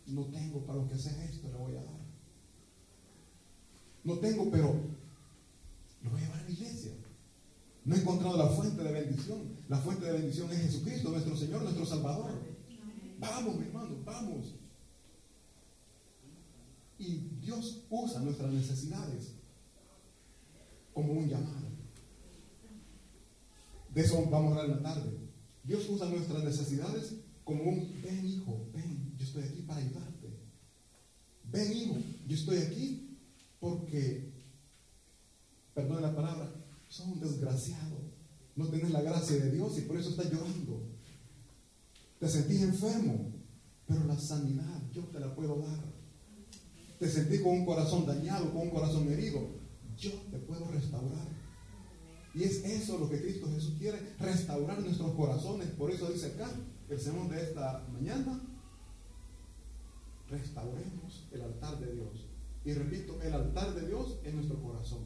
no tengo para lo que sea esto, le voy a dar. No tengo, pero lo voy a llevar a la iglesia. No he encontrado la fuente de bendición. La fuente de bendición es Jesucristo, nuestro Señor, nuestro Salvador. Vamos, mi hermano, vamos. Y Dios usa nuestras necesidades como un llamado. De eso vamos a hablar en la tarde. Dios usa nuestras necesidades como un, ven hijo, ven, yo estoy aquí para ayudarte. Ven hijo, yo estoy aquí porque, perdón la palabra, sos un desgraciado. No tenés la gracia de Dios y por eso estás llorando. Te sentís enfermo, pero la sanidad yo te la puedo dar. Te sentís con un corazón dañado, con un corazón herido, yo te puedo restaurar. Y es eso lo que Cristo Jesús quiere, restaurar nuestros corazones. Por eso dice acá, el sermón de esta mañana, restauremos el altar de Dios. Y repito, el altar de Dios es nuestro corazón.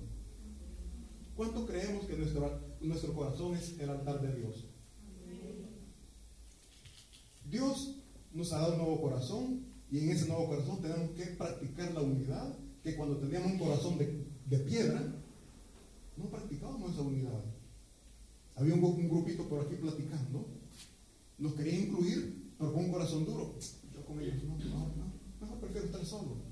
¿Cuánto creemos que nuestro, nuestro corazón es el altar de Dios? Dios nos ha dado un nuevo corazón y en ese nuevo corazón tenemos que practicar la unidad, que cuando teníamos un corazón de, de piedra, no practicábamos esa unidad. Había un, grupito por aquí platicando, nos quería incluir, pero con un corazón duro. Yo con ellos, no, no, no, mejor prefiero estar solo.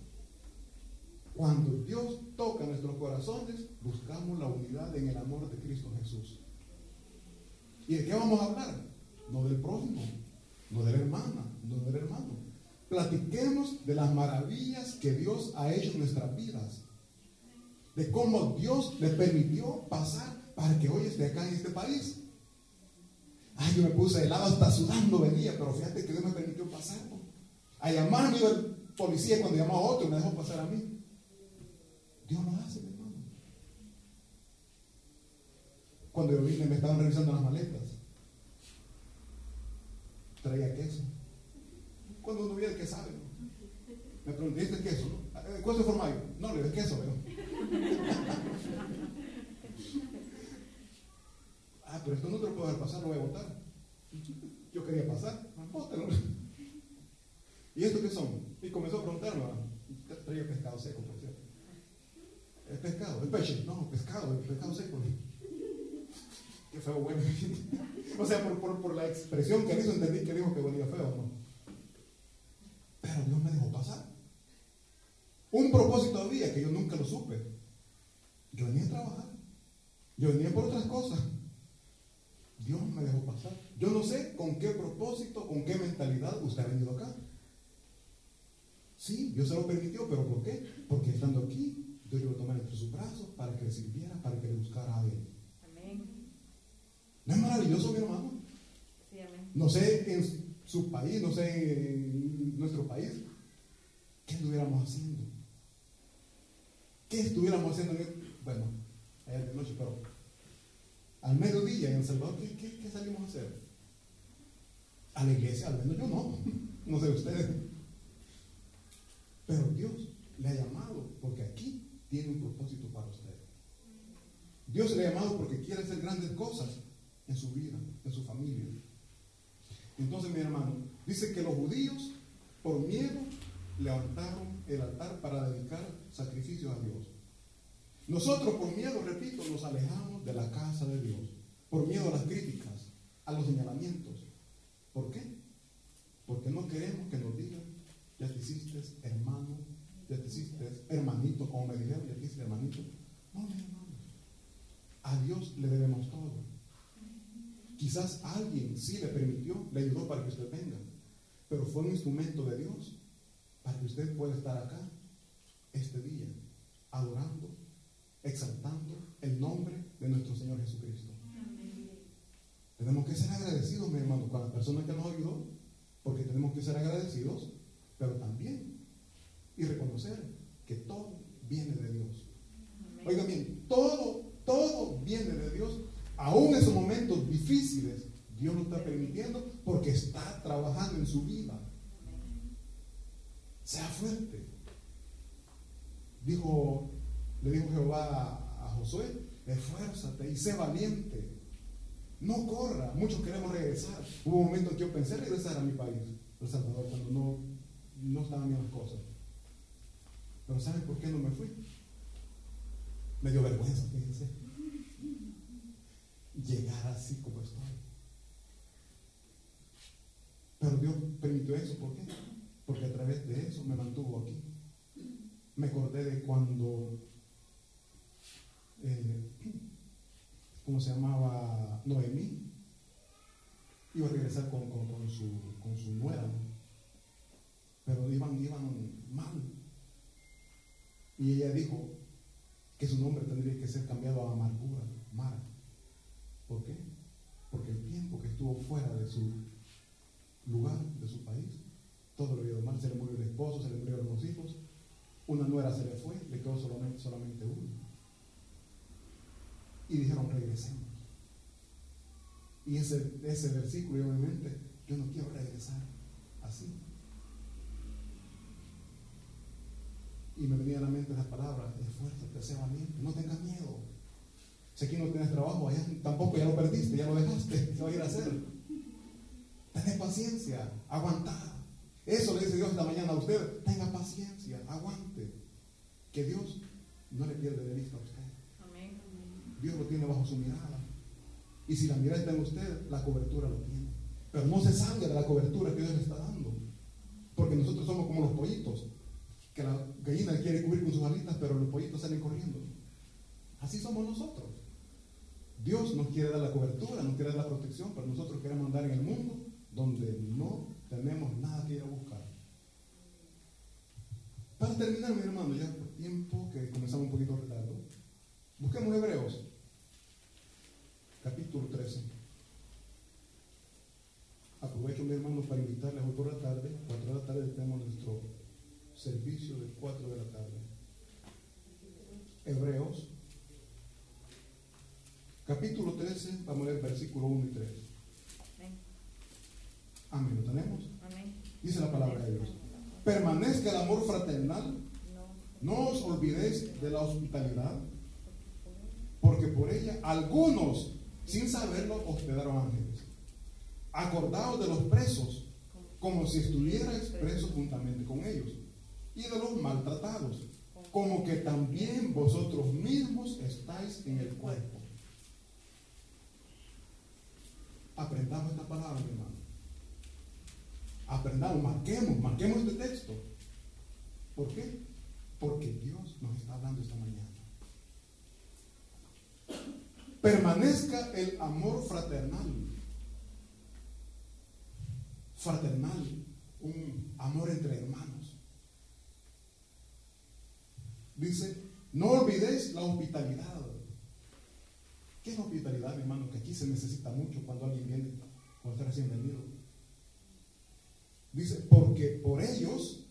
Cuando Dios toca nuestros corazones, buscamos la unidad en el amor de Cristo Jesús. ¿Y de qué vamos a hablar? No del prójimo, no de la hermana, no del hermano. Platiquemos de las maravillas que Dios ha hecho en nuestras vidas. De cómo Dios le permitió pasar para que hoy esté acá en este país. Ay, yo me puse de lado hasta sudando venía, pero fíjate que Dios me permitió pasar. A llamarme el policía cuando llamó a otro me dejó pasar a mí. Dios lo hace, mi hermano. Cuando yo vine me estaban revisando las maletas. Traía queso. Cuando uno viene, ¿qué sabe? Me pregunté, ¿este queso? ¿no? ¿Cuál es el formayo? No, le ves queso, ¿no? ah, pero esto no te lo puedo dejar pasar, lo voy a votar. Yo quería pasar, bótalo. ¿Y esto qué son? Y comenzó a preguntarme, traía pescado seco, por cierto. ¿Es pescado? ¿Es peche? No, pescado, es pescado seco. Qué feo, bueno. o sea, por, la expresión que hizo, entendí que dijo que venía feo, ¿no? Pero Dios me dejó pasar. Un propósito había que yo nunca lo supe. Yo venía a trabajar. Yo venía por otras cosas. Dios me dejó pasar. Yo no sé con qué propósito, con qué mentalidad usted ha venido acá. Sí, Dios se lo permitió, pero ¿por qué? Porque estando aquí, Dios lo tomar entre sus brazos para que le sirviera, para que le buscara a Él. Amén. ¿No es maravilloso, mi hermano? Sí, amén. No sé en su país, no sé en nuestro país, ¿qué estuviéramos haciendo? ¿Qué estuviéramos haciendo? Bueno, ayer de noche, pero al mediodía en El Salvador, ¿qué, qué, qué salimos a hacer? A la iglesia, al menos yo no, no sé ustedes. Pero Dios le ha llamado porque aquí tiene un propósito para usted. Dios le ha llamado porque quiere hacer grandes cosas en su vida, en su familia. Entonces, mi hermano, dice que los judíos, por miedo, levantaron el altar para dedicar sacrificios a Dios. Nosotros, por miedo, repito, nos alejamos de la casa de Dios. Por miedo a las críticas, a los señalamientos. ¿Por qué? Porque no queremos que nos digan ya te hiciste hermano, ya te hiciste hermanito, como me dijeron, ya te hiciste hermanito. No, mi hermano. A Dios le debemos todo. Quizás alguien sí le permitió, le ayudó para que usted venga, pero fue un instrumento de Dios para que usted pueda estar acá este día, adorando, exaltando el nombre de nuestro Señor Jesucristo. Tenemos que ser agradecidos, mi hermano, con la persona que nos ayudó, porque tenemos que ser agradecidos pero también y reconocer que todo viene de Dios. Oigan bien, todo, todo viene de Dios. Aún en esos momentos difíciles, Dios lo está permitiendo porque está trabajando en su vida. Sea fuerte. Dijo, le dijo Jehová a, a Josué, esfuérzate y sé valiente. No corra, muchos queremos regresar. Hubo un momento en que yo pensé regresar a mi país, El Salvador, cuando no, no estaban bien las cosas. Pero ¿saben por qué no me fui? Me dio vergüenza, fíjense. Llegar así como estoy. Pero Dios permitió eso, ¿por qué? Porque a través de eso me mantuvo aquí. Me acordé de cuando, eh, ¿cómo se llamaba? Noemí. Iba a regresar con, su, con su nuera, pero iban, iban mal. Y ella dijo que su nombre tendría que ser cambiado a amargura, Mara. ¿Por qué? Porque el tiempo que estuvo fuera de su lugar, de su país, todo lo había mal. Se le murió el esposo, se le murieron los hijos, una nuera se le fue, le quedó solamente, uno. Y dijeron, regresemos. Y ese versículo, obviamente, yo no quiero regresar así. Y me venía a la mente esa palabra, esfuérzate, sea valiente, no tengas miedo. Si aquí no tienes trabajo, allá tampoco ya lo perdiste, ya lo dejaste, ¿qué va a ir a hacer? Tenés paciencia, aguantar. Eso le dice Dios esta mañana a usted, tenga paciencia, aguante. Que Dios no le pierde de vista a usted. Dios lo tiene bajo su mirada. Y si la mirada está en usted, la cobertura lo tiene. Pero no se salga de la cobertura que Dios le está dando. Porque nosotros somos como los pollitos que la gallina quiere cubrir con sus alitas, pero los pollitos salen corriendo. Así somos nosotros. Dios nos quiere dar la cobertura, nos quiere dar la protección, pero nosotros queremos andar en el mundo donde no tenemos nada que ir a buscar. Para terminar, mi hermano, ya por tiempo que comenzamos un poquito retardo, busquemos Hebreos, capítulo 13. Aprovecho, mi hermano, para invitarles hoy por la tarde, 4 de la tarde tenemos nuestro servicio de 4 de la tarde. Hebreos, capítulo 13, vamos a leer versículo 1 y 3. Amén, ¿lo tenemos? Amén. Dice la palabra de Dios. Permanezca el amor fraternal. No os olvidéis de la hospitalidad, porque por ella algunos, sin saberlo, hospedaron ángeles. Acordaos de los presos, como si estuvierais presos juntamente con ellos y de los maltratados, como que también vosotros mismos estáis en el cuerpo. Aprendamos esta palabra, hermano. Aprendamos, marquemos, marquemos este texto. ¿Por qué? Porque Dios nos está hablando esta mañana. Permanezca el amor fraternal. Fraternal, un amor entre hermanos. Dice, no olvidéis la hospitalidad. ¿Qué es hospitalidad, mi hermano? Que aquí se necesita mucho cuando alguien viene, cuando está recién venido. Dice, porque por ellos,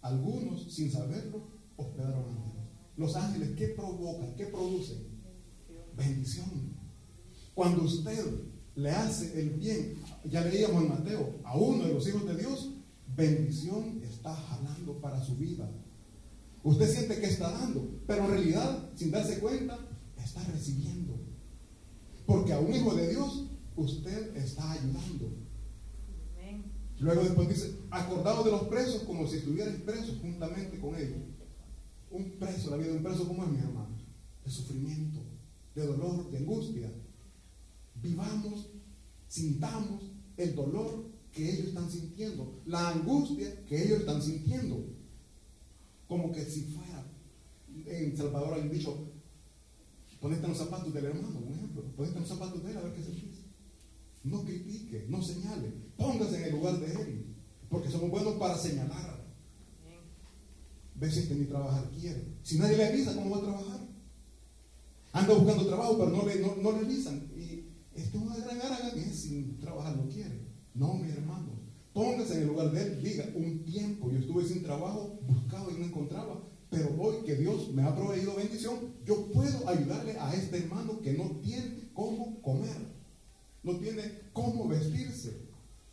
algunos, sin saberlo, hospedaron ángeles. Los ángeles, ¿qué provocan? ¿Qué producen? Bendición. Cuando usted le hace el bien, ya leíamos en Mateo, a uno de los hijos de Dios, bendición está jalando para su vida. Usted siente que está dando, pero en realidad, sin darse cuenta, está recibiendo. Porque a un hijo de Dios, usted está ayudando. Luego después dice, acordado de los presos como si estuvieran presos juntamente con ellos. Un preso, la vida de un preso, ¿cómo es, mi hermano? De sufrimiento, de dolor, de angustia. Vivamos, sintamos el dolor que ellos están sintiendo, la angustia que ellos están sintiendo como que si fuera. En Salvador hay un dicho, ponete en los zapatos del hermano, un ejemplo, ponete en los zapatos de él a ver qué se dice. No critique, no señale, póngase en el lugar de él, porque somos buenos para señalar. Ve si este ni trabajar quiere. Si nadie le avisa, ¿cómo va a trabajar? Anda buscando trabajo, pero no le, no, le avisan. Y esto es una gran araga que sin trabajar no quiere. No, mi hermano. Póngase en el lugar de él, diga, un tiempo yo estuve sin trabajo, buscaba y no encontraba, pero hoy que Dios me ha proveído bendición, yo puedo ayudarle a este hermano que no tiene cómo comer, no tiene cómo vestirse,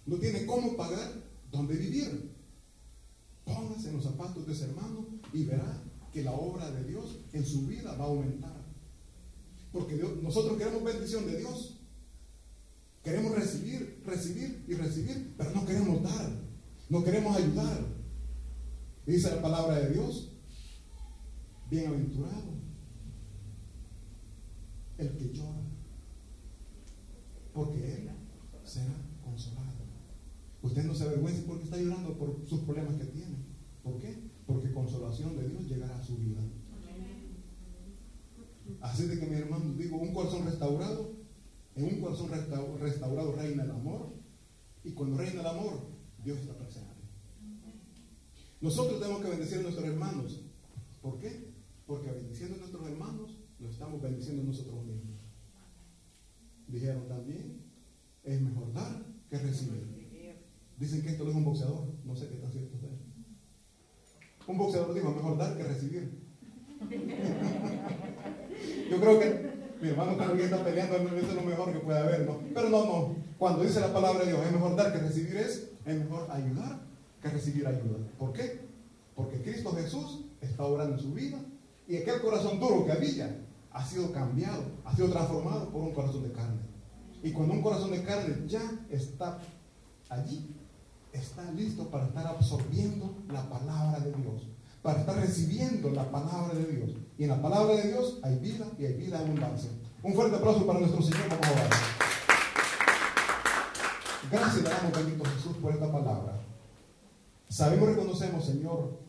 no tiene cómo pagar dónde vivir. Póngase en los zapatos de ese hermano y verá que la obra de Dios en su vida va a aumentar. Porque nosotros queremos bendición de Dios, Queremos recibir, recibir y recibir, pero no queremos dar. No queremos ayudar. Dice la palabra de Dios, bienaventurado el que llora, porque él será consolado. Usted no se avergüenza porque está llorando por sus problemas que tiene. ¿Por qué? Porque consolación de Dios llegará a su vida. Así de que mi hermano, digo, un corazón restaurado, en un corazón restaurado reina el amor, y cuando reina el amor, Dios está presente. Nosotros tenemos que bendecir a nuestros hermanos. ¿Por qué? Porque bendiciendo a nuestros hermanos, nos estamos bendiciendo nosotros mismos. Dijeron también, es mejor dar que recibir. Dicen que esto lo es un boxeador. No sé qué tan cierto es. Un boxeador dijo, mejor dar que recibir. Yo creo que mi hermano cuando está peleando, es lo mejor que puede haber, ¿no? Pero no, no. Cuando dice la palabra de Dios, es mejor dar que recibir, es, es mejor ayudar que recibir ayuda. ¿Por qué? Porque Cristo Jesús está obrando en su vida y aquel corazón duro que había ha sido cambiado, ha sido transformado por un corazón de carne. Y cuando un corazón de carne ya está allí, está listo para estar absorbiendo la palabra de Dios, para estar recibiendo la palabra de Dios. Y en la palabra de Dios hay vida y hay vida abundancia. Un fuerte aplauso para nuestro Señor. Vamos a Gracias le damos, bendito Jesús, por esta palabra. Sabemos y reconocemos, Señor,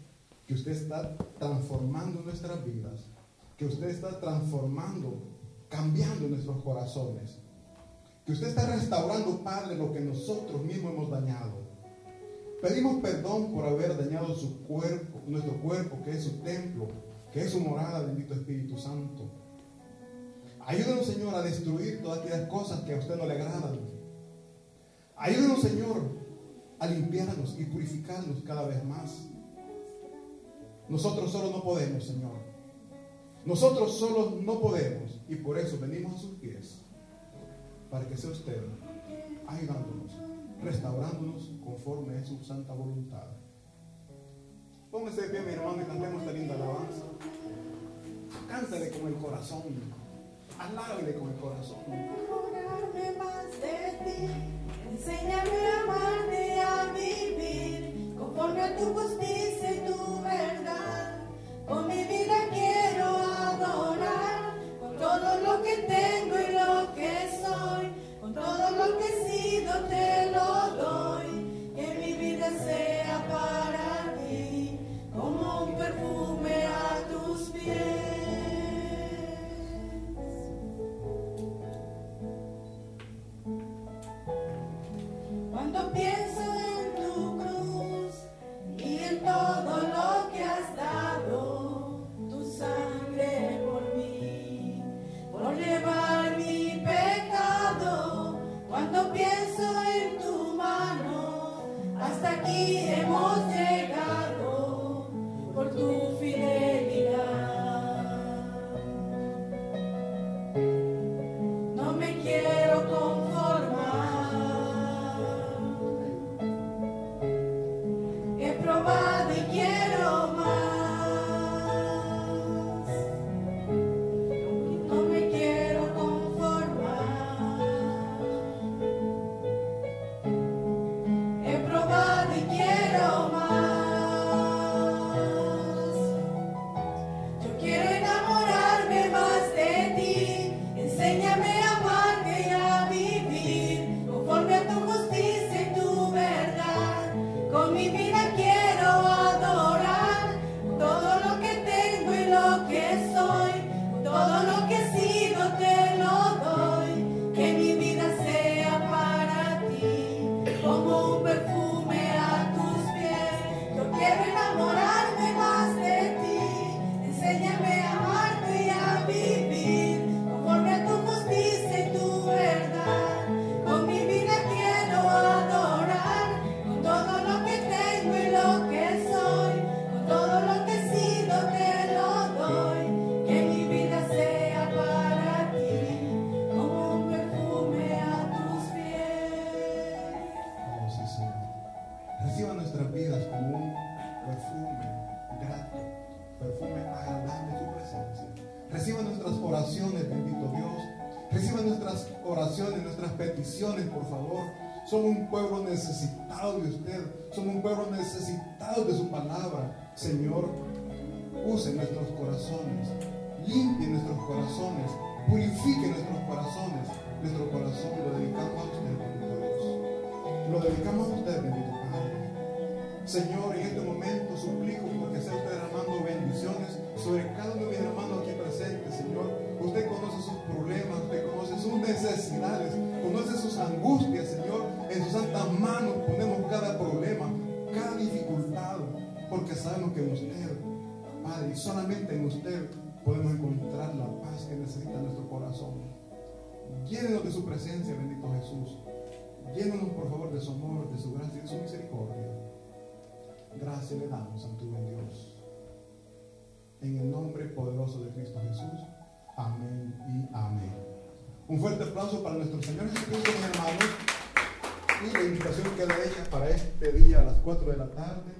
que usted está transformando nuestras vidas, que usted está transformando, cambiando nuestros corazones, que usted está restaurando, Padre, lo que nosotros mismos hemos dañado. Pedimos perdón por haber dañado su cuerpo, nuestro cuerpo, que es su templo, que es su morada, bendito Espíritu Santo. Ayúdenos, Señor, a destruir todas aquellas cosas que a usted no le agradan. Ayúdenos, Señor, a limpiarnos y purificarnos cada vez más. Nosotros solo no podemos, Señor. Nosotros solo no podemos y por eso venimos a sus pies para que sea usted ayudándonos, restaurándonos conforme a su santa voluntad. Póngase de pie, mi hermano, y cantemos esta linda alabanza. Cántale con el corazón. Alábele con el corazón. Enamorarme más de ti. Enséñame a amarte a vivir conforme a tu justicia y tu verdad. Con mi vida Nuestro corazón lo dedicamos a usted, bendito Dios. Lo dedicamos a usted, bendito Padre. Señor, en este momento suplico porque sea usted derramando bendiciones sobre cada uno de mis hermanos aquí presentes, Señor. Usted conoce sus problemas, usted conoce sus necesidades, conoce sus angustias, Señor. En sus santas manos ponemos cada problema, cada dificultad, porque sabemos que en usted, Padre, y solamente en usted podemos encontrar la paz que necesita nuestro corazón. Llénenos de su presencia, bendito Jesús. Llénenos, por favor, de su amor, de su gracia y de su misericordia. Gracias le damos, Santo buen Dios. En el nombre poderoso de Cristo Jesús. Amén y amén. Un fuerte aplauso para nuestro Señor Jesucristo, mis hermanos. Y la invitación queda hecha para este día a las 4 de la tarde